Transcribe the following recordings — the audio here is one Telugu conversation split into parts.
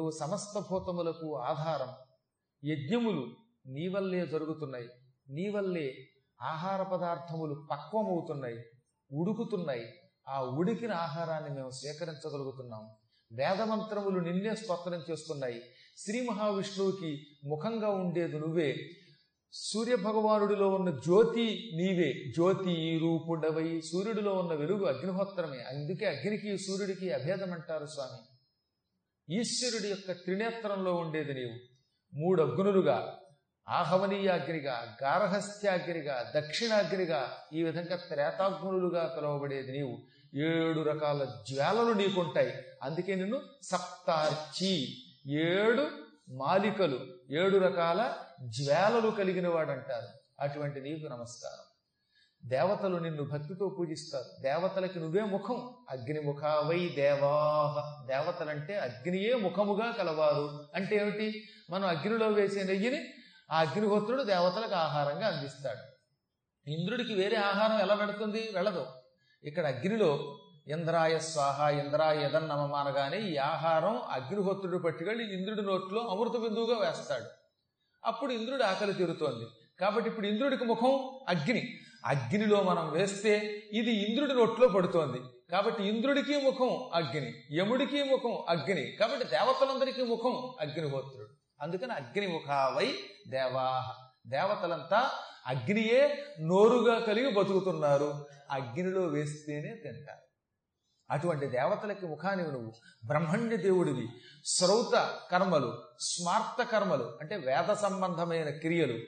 నువ్వు సమస్త భూతములకు ఆధారం. యజ్ఞములు నీ వల్లే జరుగుతున్నాయి. నీ వల్లే ఆహార పదార్థములు పక్వమవుతున్నాయి ఉడుకుతున్నాయి. ఆ ఉడికిన ఆహారాన్ని మేము స్వీకరించగలుగుతున్నాం. వేదమంత్రములు నిన్నే స్తోత్రం చేస్తున్నాయి. శ్రీ మహావిష్ణువుకి ముఖంగా ఉండేది నువ్వే. సూర్య భగవానుడిలో ఉన్న జ్యోతి నీవే. జ్యోతి రూపుడవై సూర్యుడిలో ఉన్న వెలుగు అగ్నిహోత్రమే. అందుకే అగ్నికి సూర్యుడికి అభేదం అంటారు స్వామి. ఈశ్వరుడి యొక్క త్రినేత్రంలో ఉండేది నీవు. మూడు అగ్నులుగా ఆహవనీయాగ్నిగా గార్హస్థ్యాగ్నిగా దక్షిణాగ్నిగా ఈ విధంగా త్రేతాగ్నులుగా పిలువబడేది నీవు. ఏడు రకాల జ్వాలలు నీకుంటాయి. అందుకే నిన్ను సప్తార్చి ఏడు మాలికలు ఏడు రకాల జ్వాలలు కలిగిన వాడంటారు అటువంటి నీకు నమస్కారం. దేవతలు నిన్ను భక్తితో పూజిస్తారు. దేవతలకి నువ్వే ముఖం. అగ్నిముఖావై దేవాహ. దేవతలంటే అగ్నియే ముఖముగా కలవారు. అంటే ఏమిటి? మనం అగ్నిలో వేసే నెయ్యిని ఆ అగ్నిహోత్రుడు దేవతలకు ఆహారంగా అందిస్తాడు. ఇంద్రుడికి వేరే ఆహారం ఎలా పెడుతుంది వెళ్ళదు. ఇక్కడ అగ్నిలో ఇంద్రాయ స్వాహ ఇంద్రాయ యదన్నమమ అనగానే ఈ ఆహారం అగ్నిహోత్రుడు పట్టుకెళ్ళి ఇంద్రుడి నోట్లో అమృత బిందువుగా వేస్తాడు. అప్పుడు ఇంద్రుడి ఆకలి తీరుతోంది. కాబట్టి ఇప్పుడు ఇంద్రుడికి ముఖం అగ్ని. అగ్నిలో మనం వేస్తే ఇది ఇంద్రుడి నోట్లో పడుతోంది. కాబట్టి ఇంద్రుడికి ముఖం అగ్ని యముడికి ముఖం అగ్ని కాబట్టి దేవతలందరికీ ముఖం అగ్నిహోత్రుడు. అందుకని అగ్నిముఖావై దేవాహ. దేవతలంతా అగ్నియే నోరుగా కలిగి బతుకుతున్నారు. అగ్నిలో వేస్తేనే తింటారు. అటువంటి దేవతలకి ముఖానివి నువ్వు బ్రహ్మణ్య దేవుడివి. శ్రౌత కర్మలు స్మార్త కర్మలు అంటే వేద సంబంధమైన క్రియలు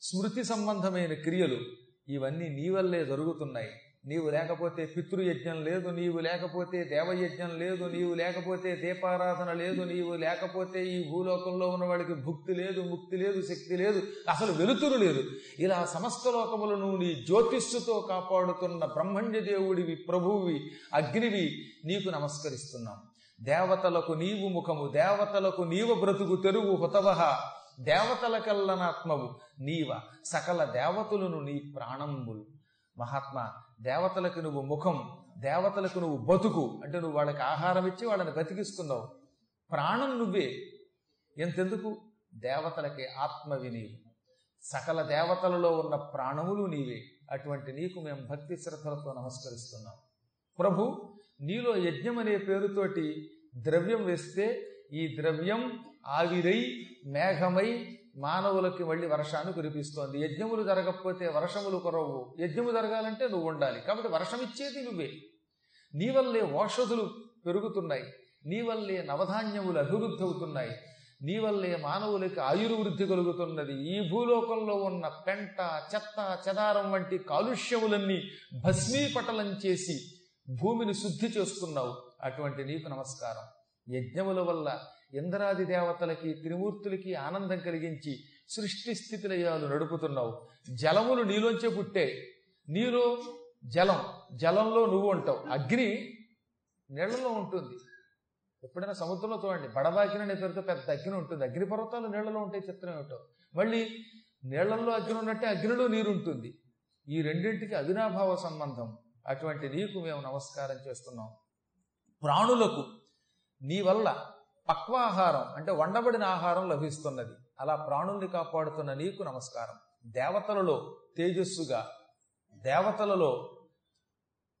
స్మృతి సంబంధమైన క్రియలు ఇవన్నీ నీ వల్లే జరుగుతున్నాయి. నీవు లేకపోతే పితృయజ్ఞం లేదు నీవు లేకపోతే దేవయజ్ఞం లేదు నీవు లేకపోతే దీపారాధన లేదు నీవు లేకపోతే ఈ భూలోకంలో ఉన్న వాడికి భుక్తి లేదు ముక్తి లేదు శక్తి లేదు అసలు వెలుతురు లేదు. ఇలా సమస్త లోకములను నీ జ్యోతిష్సుతో కాపాడుతున్న బ్రహ్మణ్య దేవుడివి ప్రభువువి అగ్నివి నీకు నమస్కరిస్తున్నాం. దేవతలకు నీవు ముఖము దేవతలకు నీవు బ్రతుకు తెరువు హుతవహ. దేవతల కల్లనాత్మవు నీవ సకల దేవతలను నీ ప్రాణంబులు. మహాత్మా దేవతలకు నువ్వు ముఖం దేవతలకు నువ్వు బతుకు అంటే నువ్వు వాళ్ళకి ఆహారం ఇచ్చి వాళ్ళని బతికిస్తున్నావు. ప్రాణం నువ్వే. ఎంతెందుకు? దేవతలకి ఆత్మవి నీవు. సకల దేవతలలో ఉన్న ప్రాణములు నీవే. అటువంటి నీకు మేము భక్తి శ్రద్ధలతో నమస్కరిస్తున్నాం. ప్రభు నీలో యజ్ఞం అనే పేరుతోటి ద్రవ్యం వేస్తే ఈ ద్రవ్యం ఆవిరై మేఘమై మానవులకి మళ్ళీ వర్షాన్ని కురిపిస్తోంది. యజ్ఞములు జరగకపోతే వర్షములు కురవు. యజ్ఞము జరగాలంటే నువ్వు ఉండాలి. కాబట్టి వర్షం ఇచ్చేది నువ్వే. నీ వల్లే ఓషధులు పెరుగుతున్నాయి. నీ వల్లే నవధాన్యములు అభివృద్ధి అవుతున్నాయి నీ వల్లే మానవులకి ఆయుర్వృద్ధి కలుగుతున్నది. ఈ భూలోకంలో ఉన్న పెంట చెత్త చెదారం వంటి కాలుష్యములన్నీ భస్మీపటలం చేసి భూమిని శుద్ధి చేస్తున్నావు. అటువంటి నీకు నమస్కారం. యజ్ఞముల వల్ల ఇంద్రాది దేవతలకి త్రిమూర్తులకి ఆనందం కలిగించి సృష్టి స్థితిలయాలు నడుపుతున్నావు. జలములు నీలోంచే పుట్టే. నీలో జలం జలంలో నువ్వు ఉంటావు. అగ్ని నీళ్ళలో ఉంటుంది. ఎప్పుడైనా సముద్రంలో చూడండి బడబాకిన అనే పేరుతో పెద్ద అగ్ని ఉంటుంది. అగ్నిపర్వతాలు నీళ్ళలో నీళ్ళలో ఉంటాయి చిత్రం ఏమిటో. మళ్ళీ నీళ్ళలో అగ్ని ఉన్నట్టే అగ్నిలో నీరు ఉంటుంది. ఈ రెండింటికి అవినాభావ సంబంధం. అటువంటి నీకు మేము నమస్కారం చేస్తున్నాం. ప్రాణులకు నీ వల్ల పక్వాహారం అంటే వండబడిన ఆహారం లభిస్తున్నది. అలా ప్రాణుల్ని కాపాడుతున్న నీకు నమస్కారం. దేవతలలో తేజస్సుగా దేవతలలో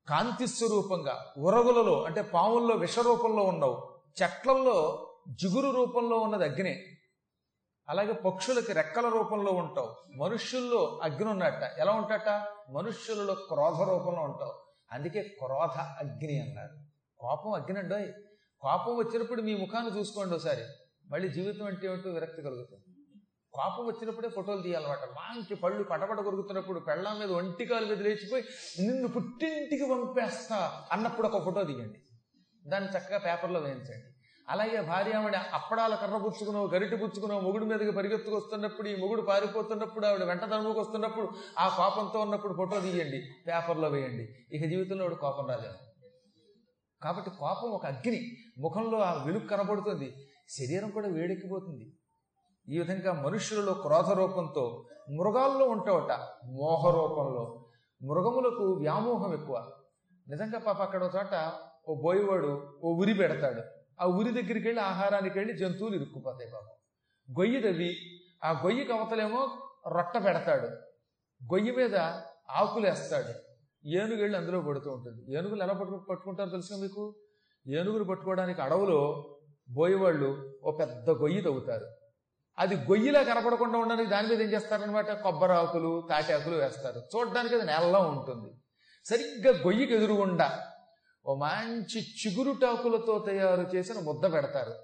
కాంతి స్వరూపంగా ఉరగులలో అంటే పాముల్లో విషరూపంలో ఉండవు. చెట్లల్లో జిగురు రూపంలో ఉన్నది అగ్ని. అలాగే పక్షులకి రెక్కల రూపంలో ఉంటావు. మనుష్యుల్లో అగ్ని ఉన్నట్ట ఎలా ఉంటట? మనుష్యులలో క్రోధ రూపంలో ఉంటావు. అందుకే క్రోధ అగ్ని అన్నారు. కోపం అగ్ని అండోయ్. కోపం వచ్చినప్పుడు మీ ముఖాన్ని చూసుకోండి ఒకసారి. మళ్ళీ జీవితం అంటే ఏమిటో విరక్తి కలుగుతుంది. కోపం వచ్చినప్పుడే ఫోటోలు తీయాలన్నమాట. మంచి పళ్ళు పటపట కొరుకుతున్నప్పుడు పెళ్ళాం మీద ఒంటికాలు మీద లేచిపోయి నిన్ను పుట్టింటికి పంపేస్తా అన్నప్పుడు ఒక ఫోటో తీయండి. దాన్ని చక్కగా పేపర్లో వేయించండి. అలాగే భార్యామణి అప్పడాల కర్ర పుచ్చుకునో గరిటి పుచ్చుకునో మొగుడు మీదకి పరిగెత్తుకొస్తున్నప్పుడు ఈ మొగుడు పారిపోతున్నప్పుడు ఆవిడ వెంట తనుముకొస్తున్నప్పుడు ఆ కోపంతో ఉన్నప్పుడు ఫోటో తీయండి. పేపర్లో వేయండి. ఇక జీవితంలో ఆవిడ కోపం రాలేదు. కాబట్టి కోపం ఒక అగ్ని. ముఖంలో ఆ వెలుగు కనబడుతుంది. శరీరం కూడా వేడెక్కిపోతుంది. ఈ విధంగా మనుషులలో క్రోధ రూపంతో మృగాల్లో ఉంటావట మోహ రూపంలో. మృగములకు వ్యామోహం ఎక్కువ. నిజంగా పాప అక్కడ చోట ఓ బోయవాడు ఓ ఉరి పెడతాడు. ఆ ఉరి దగ్గరికి వెళ్ళి ఆహారానికి వెళ్ళి జంతువులు ఇరుక్కుపోతాయి పాపం. గొయ్యి తవ్వి ఆ గొయ్యి కవతలేమో రొట్ట పెడతాడు. గొయ్యి మీద ఆకులు వేస్తాడు ఏనుగు వెళ్ళి అందులో పడుతూ ఉంటుంది. ఏనుగులు ఎలా పట్టు పట్టుకుంటారో తెలుసుగా మీకు? ఏనుగులు పట్టుకోవడానికి అడవులో బోయేవాళ్ళు ఓ పెద్ద గొయ్యి తవ్వుతారు. అది గొయ్యిలా కనపడకుండా ఉండడానికి దాని మీద ఏం చేస్తారనమాట కొబ్బరి ఆకులు తాటి ఆకులు వేస్తారు. చూడడానికి అది నెలలో ఉంటుంది. సరిగ్గా గొయ్యికి ఎదురుగుండా ఓ మంచి చిగురుటాకులతో తయారు చేసిన ముద్ద పెడతారు.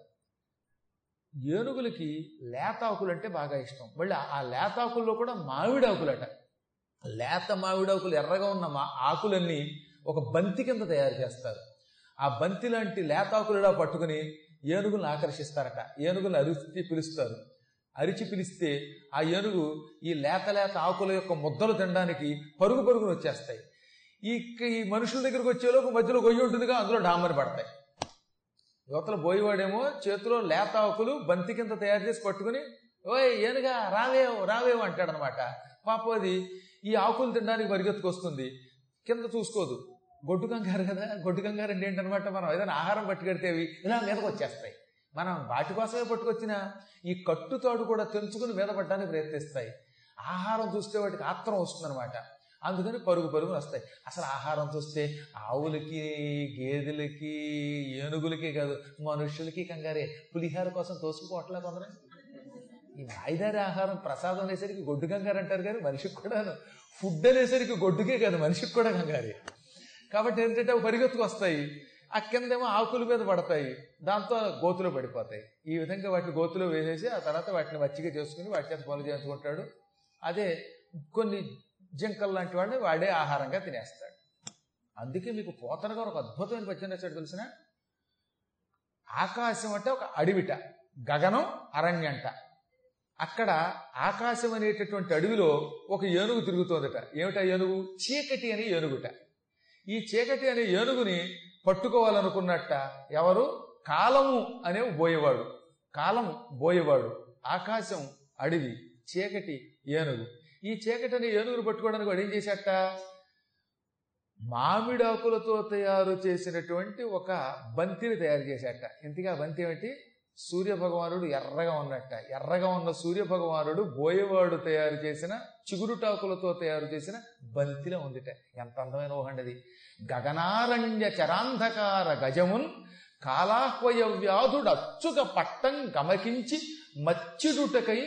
ఏనుగులకి లేతాకులు అంటే బాగా ఇష్టం. మళ్ళీ ఆ లేతాకుల్లో కూడా మామిడాకులట. లేత మామిడాకులు ఎర్రగా ఉన్న మా ఆకులన్నీ ఒక బంతి కింద తయారు చేస్తారు. ఆ బంతి లాంటి లేతాకులులా పట్టుకుని ఏనుగులను ఆకర్షిస్తారట. ఏనుగులను అరిచి పిలుస్తారు. అరిచి పిలిస్తే ఆ ఏనుగు ఈ లేత లేత ఆకుల యొక్క ముద్దలు తినడానికి పరుగు పరుగును వచ్చేస్తాయి. ఈ ఈ మనుషుల దగ్గరకు వచ్చేలోపు మధ్యలో గొయ్యి ఉంటుందిగా అందులో డామని పడతాయి. యువతల బోయివాడేమో చేతిలో లేత ఆకులు బంతి కింద తయారు చేసి పట్టుకుని ఓయ్ ఏనుగా రావేవ్ రావేవ్ అంటాడనమాట. పాపం అది ఈ ఆకులు తినడానికి పరిగెత్తుకొస్తుంది. కింద చూసుకోదు. గొడ్డు కంగారు కదా? గొడ్డు కంగారు అంటే ఏంటనమాట మనం? ఏదైనా ఆహారం పట్టుకెడితే అవి ఇలా మీదకి వచ్చేస్తాయి. మనం వాటి కోసమే పట్టుకొచ్చిన ఈ కట్టుతాడు కూడా తెంచుకుని మీద పడ్డానికి ప్రయత్నిస్తాయి. ఆహారం చూస్తే వాటికి ఆత్రం వస్తుందన్నమాట. అందుకని పరుగు పరుగులు వస్తాయి. అసలు ఆహారం చూస్తే ఆవులకి గేదెలకి ఏనుగులకి కాదు మనుషులకి కంగారే. పులిహార కోసం తోసుకుపోవట్లే కొందరు. ఈ వాయిదారి ఆహారం ప్రసాదం అనేసరికి గొడ్డు కంగారు అంటారు కానీ మనిషికి కూడాను. ఫుడ్ అనేసరికి గొడ్డుకే కాదు మనిషికి కూడా కంగారే. కాబట్టి ఏంటంటే అవి పరిగెత్తుకు వస్తాయి ఆ కిందేమో ఆకుల మీద పడతాయి. దాంతో గోతులో పడిపోతాయి. ఈ విధంగా వాటిని గోతులో వేసేసి ఆ తర్వాత వాటిని మచ్చిగా చేసుకుని వాటి చేత పనులు చేయించుకుంటాడు. అదే కొన్ని జింకలు లాంటి వాడిని వాడే ఆహారంగా తినేస్తాడు. అందుకే మీకు పోతన గారు ఒక అద్భుతమైన పద్యం వచ్చాడు తెలిసిన? ఆకాశం అంటే ఒక అడవిట గగనం అరణ్యంట. అక్కడ ఆకాశం అనేటటువంటి అడవిలో ఒక ఏనుగు తిరుగుతోందట. ఏమిటా ఏనుగు? చీకటి అనే ఏనుగుట. ఈ చీకటి అనే ఏనుగుని పట్టుకోవాలనుకున్నట్ట ఎవరు? కాలము అనే బోయేవాడు. కాలం బోయేవాడు. ఆకాశం అడవి చీకటి ఏనుగు. ఈ చీకటి అనే ఏనుగును పట్టుకోవడానికి వాడు ఏం చేశాట మామిడాకులతో తయారు చేసినటువంటి ఒక బంతిని తయారు చేశాట ఇంతగా బంతి ఏమిటి? సూర్య భగవానుడు ఎర్రగా ఉన్నట్ట. ఎర్రగా ఉన్న సూర్య భగవానుడు తయారు చేసిన చిగురుటాకులతో తయారు చేసిన బంతిలో ఉందిట. ఎంత అందమైన ఊహండది గగనారణ్య చరాంధకార గజమున్ కాలాహ్వయ వ్యాధుడు అచ్చుక పట్టం గమకించి మచ్చిడుటకై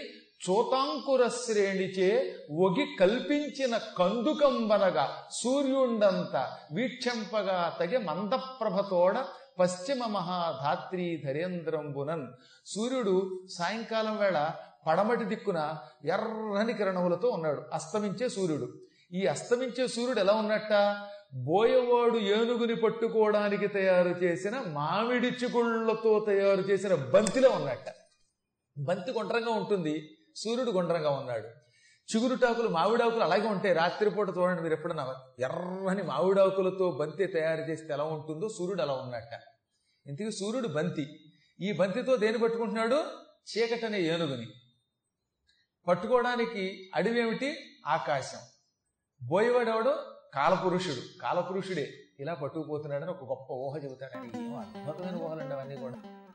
చోతాంకుర శ్రేణిచే ఒగి కల్పించిన కందుకంబనగా సూర్యుండంత వీక్షంపగా తగి మందప్రభతోడ పశ్చిమ మహాధాత్రి ధరేంద్రంబునన్. సూర్యుడు సాయంకాలం వేళ పడమటి దిక్కున ఎర్రని కిరణములతో ఉన్నాడు. అస్తమించే సూర్యుడు. ఈ అస్తమించే సూర్యుడు ఎలా ఉన్నట్ట? బోయవాడు ఏనుగుని పట్టుకోవడానికి తయారు చేసిన మామిడి చిగుళ్ళతో తయారు చేసిన బంతిలో ఉన్నట్ట. బంతి గుండ్రంగా ఉంటుంది. సూర్యుడు గుండ్రంగా ఉన్నాడు. చిగురుటాకులు మామిడాకులు అలాగే ఉంటాయి. రాత్రిపూట చూడండి మీరు ఎప్పుడన్నా. ఎర్రని మామిడాకులతో బంతి తయారు చేస్తే ఎలా ఉంటుందో సూర్యుడు అలా ఉన్నట్ట ఇంతకీ సూర్యుడు బంతి. ఈ బంతితో దేని పట్టుకుంటున్నాడు? చీకటనే ఏనుగుని. పట్టుకోవడానికి అడవి ఏమిటి? ఆకాశం. బోయవాడెవడు? కాలపురుషుడు. కాలపురుషుడే. ఇలా పట్టుకుపోతున్నాడని ఒక గొప్ప ఊహ చెబుతాడు ఏమో అద్భుతమైన ఊహలండి అవన్నీ కూడా.